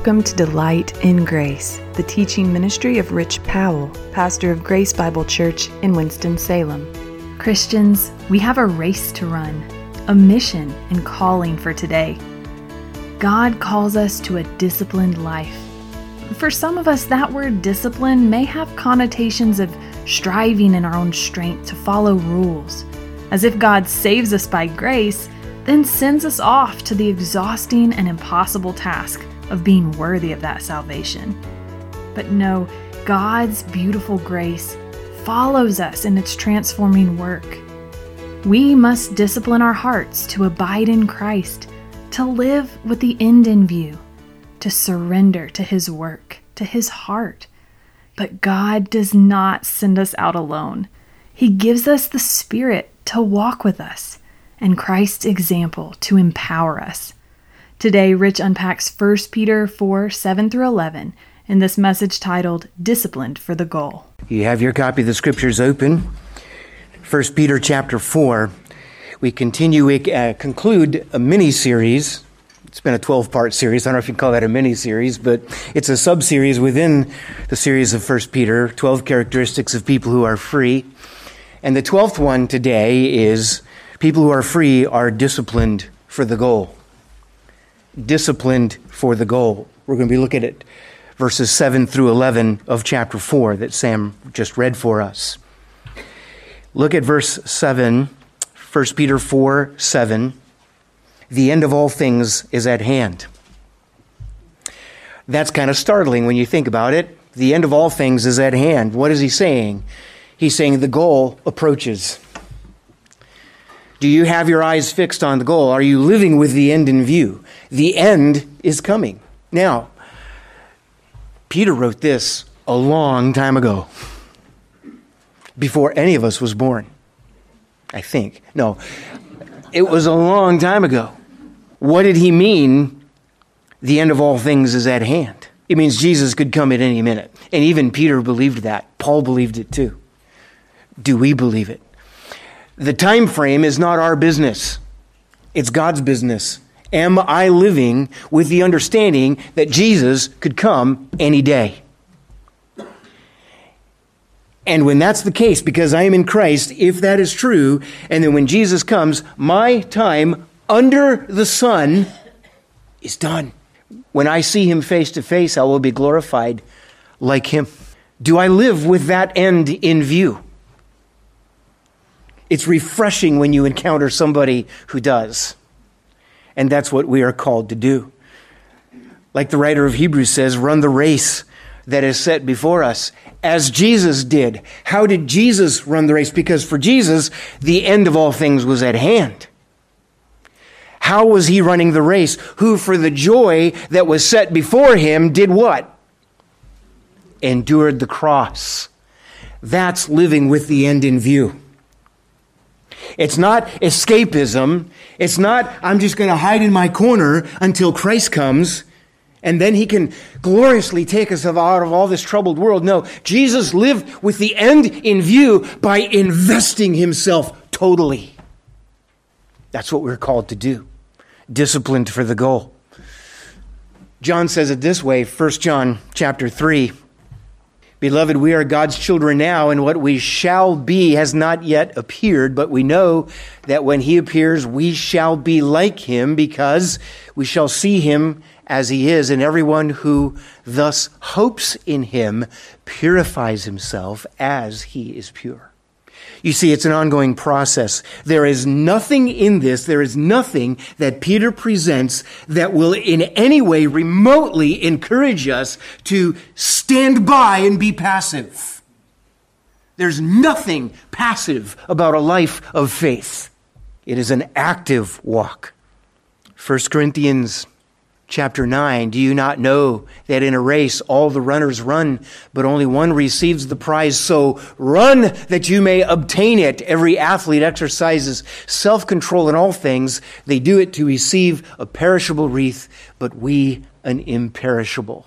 Welcome to Delight in Grace, the teaching ministry of Rich Powell, pastor of Grace Bible Church in Winston-Salem. Christians, we have a race to run, a mission and calling for today. God calls us to a disciplined life. For some of us, that word discipline may have connotations of striving in our own strength to follow rules, as if God saves us by grace, then sends us off to the exhausting and impossible task of being worthy of that salvation. But no, God's beautiful grace follows us in its transforming work. We must discipline our hearts to abide in Christ, to live with the end in view, to surrender to His work, to His heart. But God does not send us out alone. He gives us the Spirit to walk with us and Christ's example to empower us. Today, Rich unpacks 1 Peter 4 7 through 11 in this message titled Disciplined for the Goal. You have your copy of the scriptures open. 1 Peter chapter 4. We continue, we uh, conclude a mini series. It's been a 12 part series. I don't know if you call that a mini series, but it's a sub series within the series of 1 Peter 12 characteristics of people who are free. And the 12th one today is people who are free are disciplined for the goal disciplined for the goal. We're going to be looking at verses 7 through 11 of chapter 4 that Sam just read for us. Look at verse 7, 1 Peter 4 7. The end of all things is at hand. That's kind of startling when you think about it. The end of all things is at hand. What is he saying? He's saying the goal approaches. Do you have your eyes fixed on the goal? Are you living with the end in view? The end is coming. Now, Peter wrote this a long time ago, before any of us was born. I think. No, it was a long time ago. What did he mean? The end of all things is at hand. It means Jesus could come at any minute. And even Peter believed that. Paul believed it too. Do we believe it? The time frame is not our business. It's God's business. Am I living with the understanding that Jesus could come any day? And when that's the case, because I am in Christ, if that is true, and then when Jesus comes, my time under the sun is done. When I see him face to face, I will be glorified like him. Do I live with that end in view? It's refreshing when you encounter somebody who does. And that's what we are called to do. Like the writer of Hebrews says, run the race that is set before us as Jesus did. How did Jesus run the race? Because for Jesus, the end of all things was at hand. How was he running the race? Who, for the joy that was set before him, did what? Endured the cross. That's living with the end in view. It's not escapism. It's not, I'm just going to hide in my corner until Christ comes and then he can gloriously take us out of all this troubled world. No, Jesus lived with the end in view by investing himself totally. That's what we're called to do. Disciplined for the goal. John says it this way, 1 John chapter 3. Beloved, we are God's children now, and what we shall be has not yet appeared, but we know that when he appears, we shall be like him because we shall see him as he is, and everyone who thus hopes in him purifies himself as he is pure. You see, it's an ongoing process. There is nothing in this, there is nothing that Peter presents that will in any way remotely encourage us to stand by and be passive. There's nothing passive about a life of faith. It is an active walk. 1 Corinthians chapter 9 Do you not know that in a race all the runners run, but only one receives the prize? So run that you may obtain it. Every athlete exercises self control in all things. They do it to receive a perishable wreath, but we an imperishable.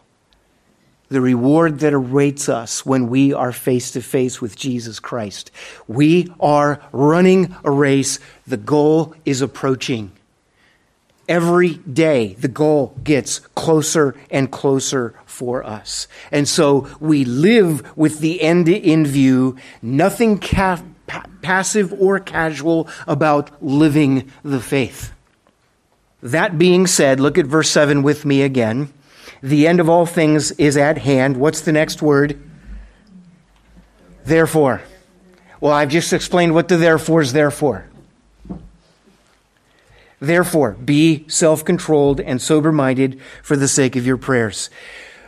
The reward that awaits us when we are face to face with Jesus Christ. We are running a race. The goal is approaching. Every day, the goal gets closer and closer for us. And so we live with the end in view, nothing ca- passive or casual about living the faith. That being said, look at verse 7 with me again. The end of all things is at hand. What's the next word? Therefore. Well, I've just explained what the therefore is there for. Therefore, be self controlled and sober minded for the sake of your prayers.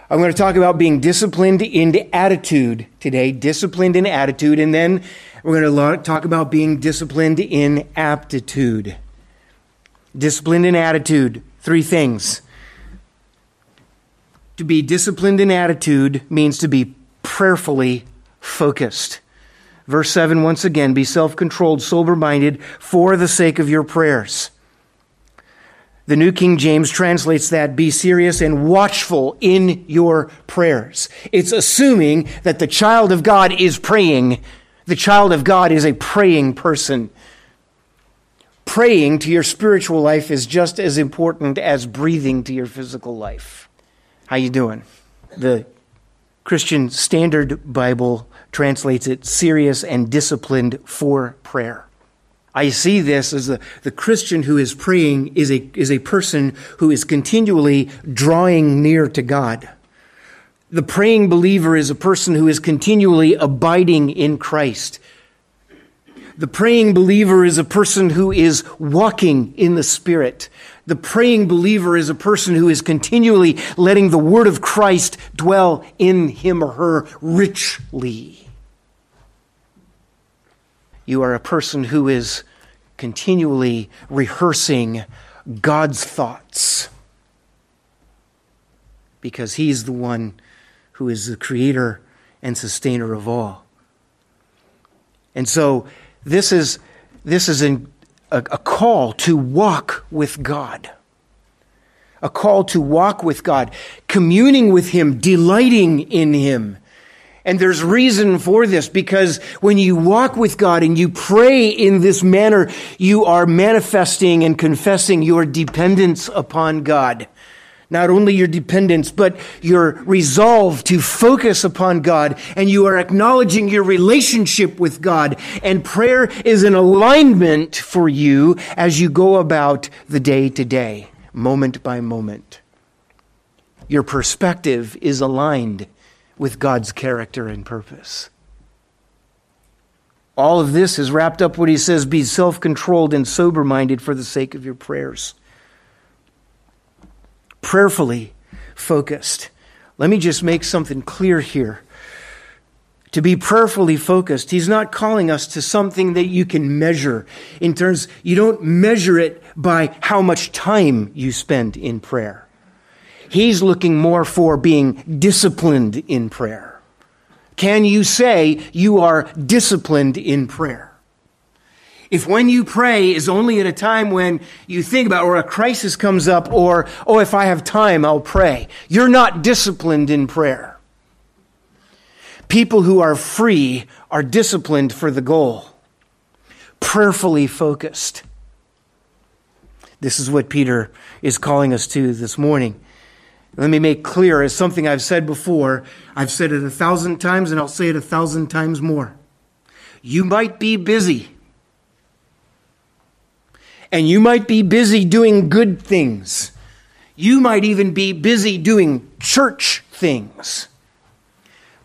I'm going to talk about being disciplined in attitude today, disciplined in attitude, and then we're going to talk about being disciplined in aptitude. Disciplined in attitude, three things. To be disciplined in attitude means to be prayerfully focused. Verse 7 once again, be self controlled, sober minded for the sake of your prayers. The New King James translates that be serious and watchful in your prayers. It's assuming that the child of God is praying. The child of God is a praying person. Praying to your spiritual life is just as important as breathing to your physical life. How you doing? The Christian Standard Bible translates it serious and disciplined for prayer. I see this as the, the Christian who is praying is a, is a person who is continually drawing near to God. The praying believer is a person who is continually abiding in Christ. The praying believer is a person who is walking in the Spirit. The praying believer is a person who is continually letting the Word of Christ dwell in him or her richly. You are a person who is continually rehearsing God's thoughts because He's the one who is the creator and sustainer of all. And so this is, this is an, a, a call to walk with God. A call to walk with God, communing with Him, delighting in Him and there's reason for this because when you walk with God and you pray in this manner, you are manifesting and confessing your dependence upon God. Not only your dependence, but your resolve to focus upon God and you are acknowledging your relationship with God. And prayer is an alignment for you as you go about the day to day, moment by moment. Your perspective is aligned with God's character and purpose. All of this is wrapped up what he says be self controlled and sober minded for the sake of your prayers. Prayerfully focused. Let me just make something clear here. To be prayerfully focused, he's not calling us to something that you can measure in terms, you don't measure it by how much time you spend in prayer. He's looking more for being disciplined in prayer. Can you say you are disciplined in prayer? If when you pray is only at a time when you think about or a crisis comes up or, oh, if I have time, I'll pray, you're not disciplined in prayer. People who are free are disciplined for the goal, prayerfully focused. This is what Peter is calling us to this morning. Let me make clear, as something I've said before, I've said it a thousand times and I'll say it a thousand times more. You might be busy. And you might be busy doing good things. You might even be busy doing church things.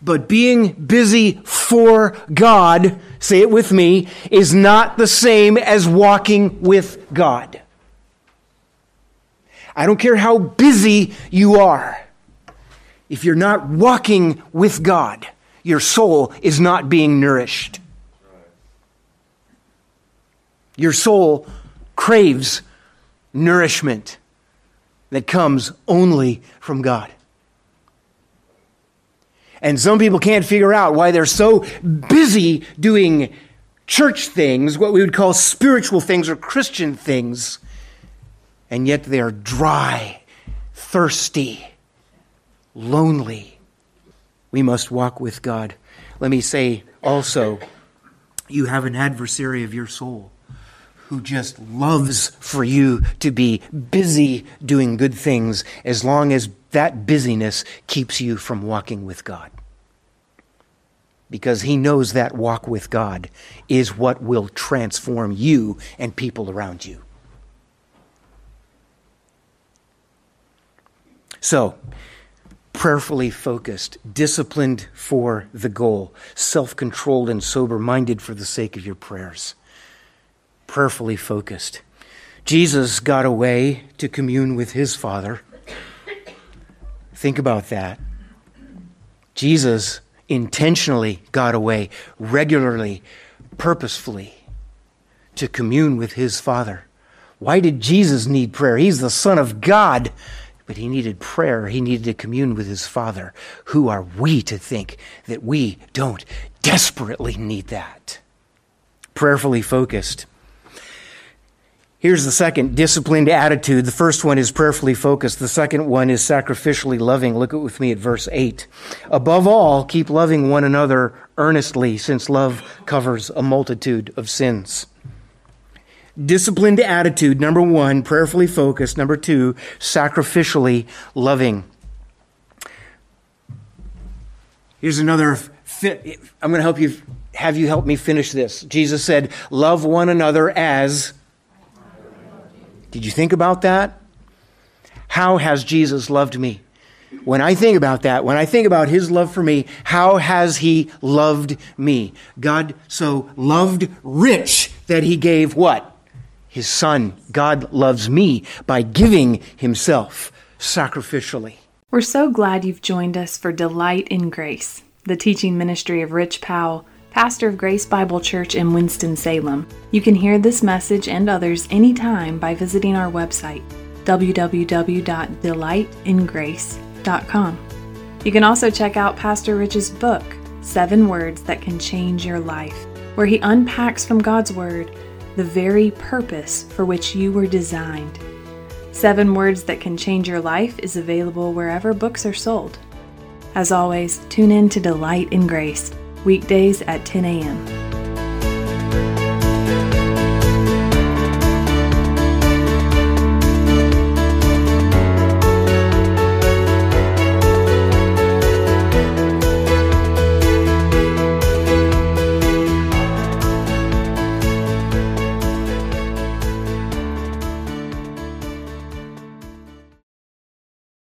But being busy for God, say it with me, is not the same as walking with God. I don't care how busy you are. If you're not walking with God, your soul is not being nourished. Your soul craves nourishment that comes only from God. And some people can't figure out why they're so busy doing church things, what we would call spiritual things or Christian things, and yet they are dry, thirsty, lonely. We must walk with God. Let me say also, you have an adversary of your soul who just loves for you to be busy doing good things as long as that busyness keeps you from walking with God. Because he knows that walk with God is what will transform you and people around you. So, prayerfully focused, disciplined for the goal, self controlled and sober minded for the sake of your prayers. Prayerfully focused. Jesus got away to commune with his Father. Think about that. Jesus intentionally got away, regularly, purposefully, to commune with his Father. Why did Jesus need prayer? He's the Son of God. But he needed prayer. He needed to commune with his Father. Who are we to think that we don't desperately need that? Prayerfully focused. Here's the second disciplined attitude. The first one is prayerfully focused. The second one is sacrificially loving. Look with me at verse 8. Above all, keep loving one another earnestly, since love covers a multitude of sins. Disciplined attitude, number one, prayerfully focused. Number two, sacrificially loving. Here's another. I'm going to help you, have you help me finish this. Jesus said, Love one another as. Did you think about that? How has Jesus loved me? When I think about that, when I think about his love for me, how has he loved me? God so loved rich that he gave what? His son. God loves me by giving himself sacrificially. We're so glad you've joined us for Delight in Grace, the teaching ministry of Rich Powell, pastor of Grace Bible Church in Winston-Salem. You can hear this message and others anytime by visiting our website, www.delightingrace.com. You can also check out Pastor Rich's book, Seven Words That Can Change Your Life, where he unpacks from God's Word the very purpose for which you were designed. Seven Words That Can Change Your Life is available wherever books are sold. As always, tune in to Delight in Grace, weekdays at 10 a.m.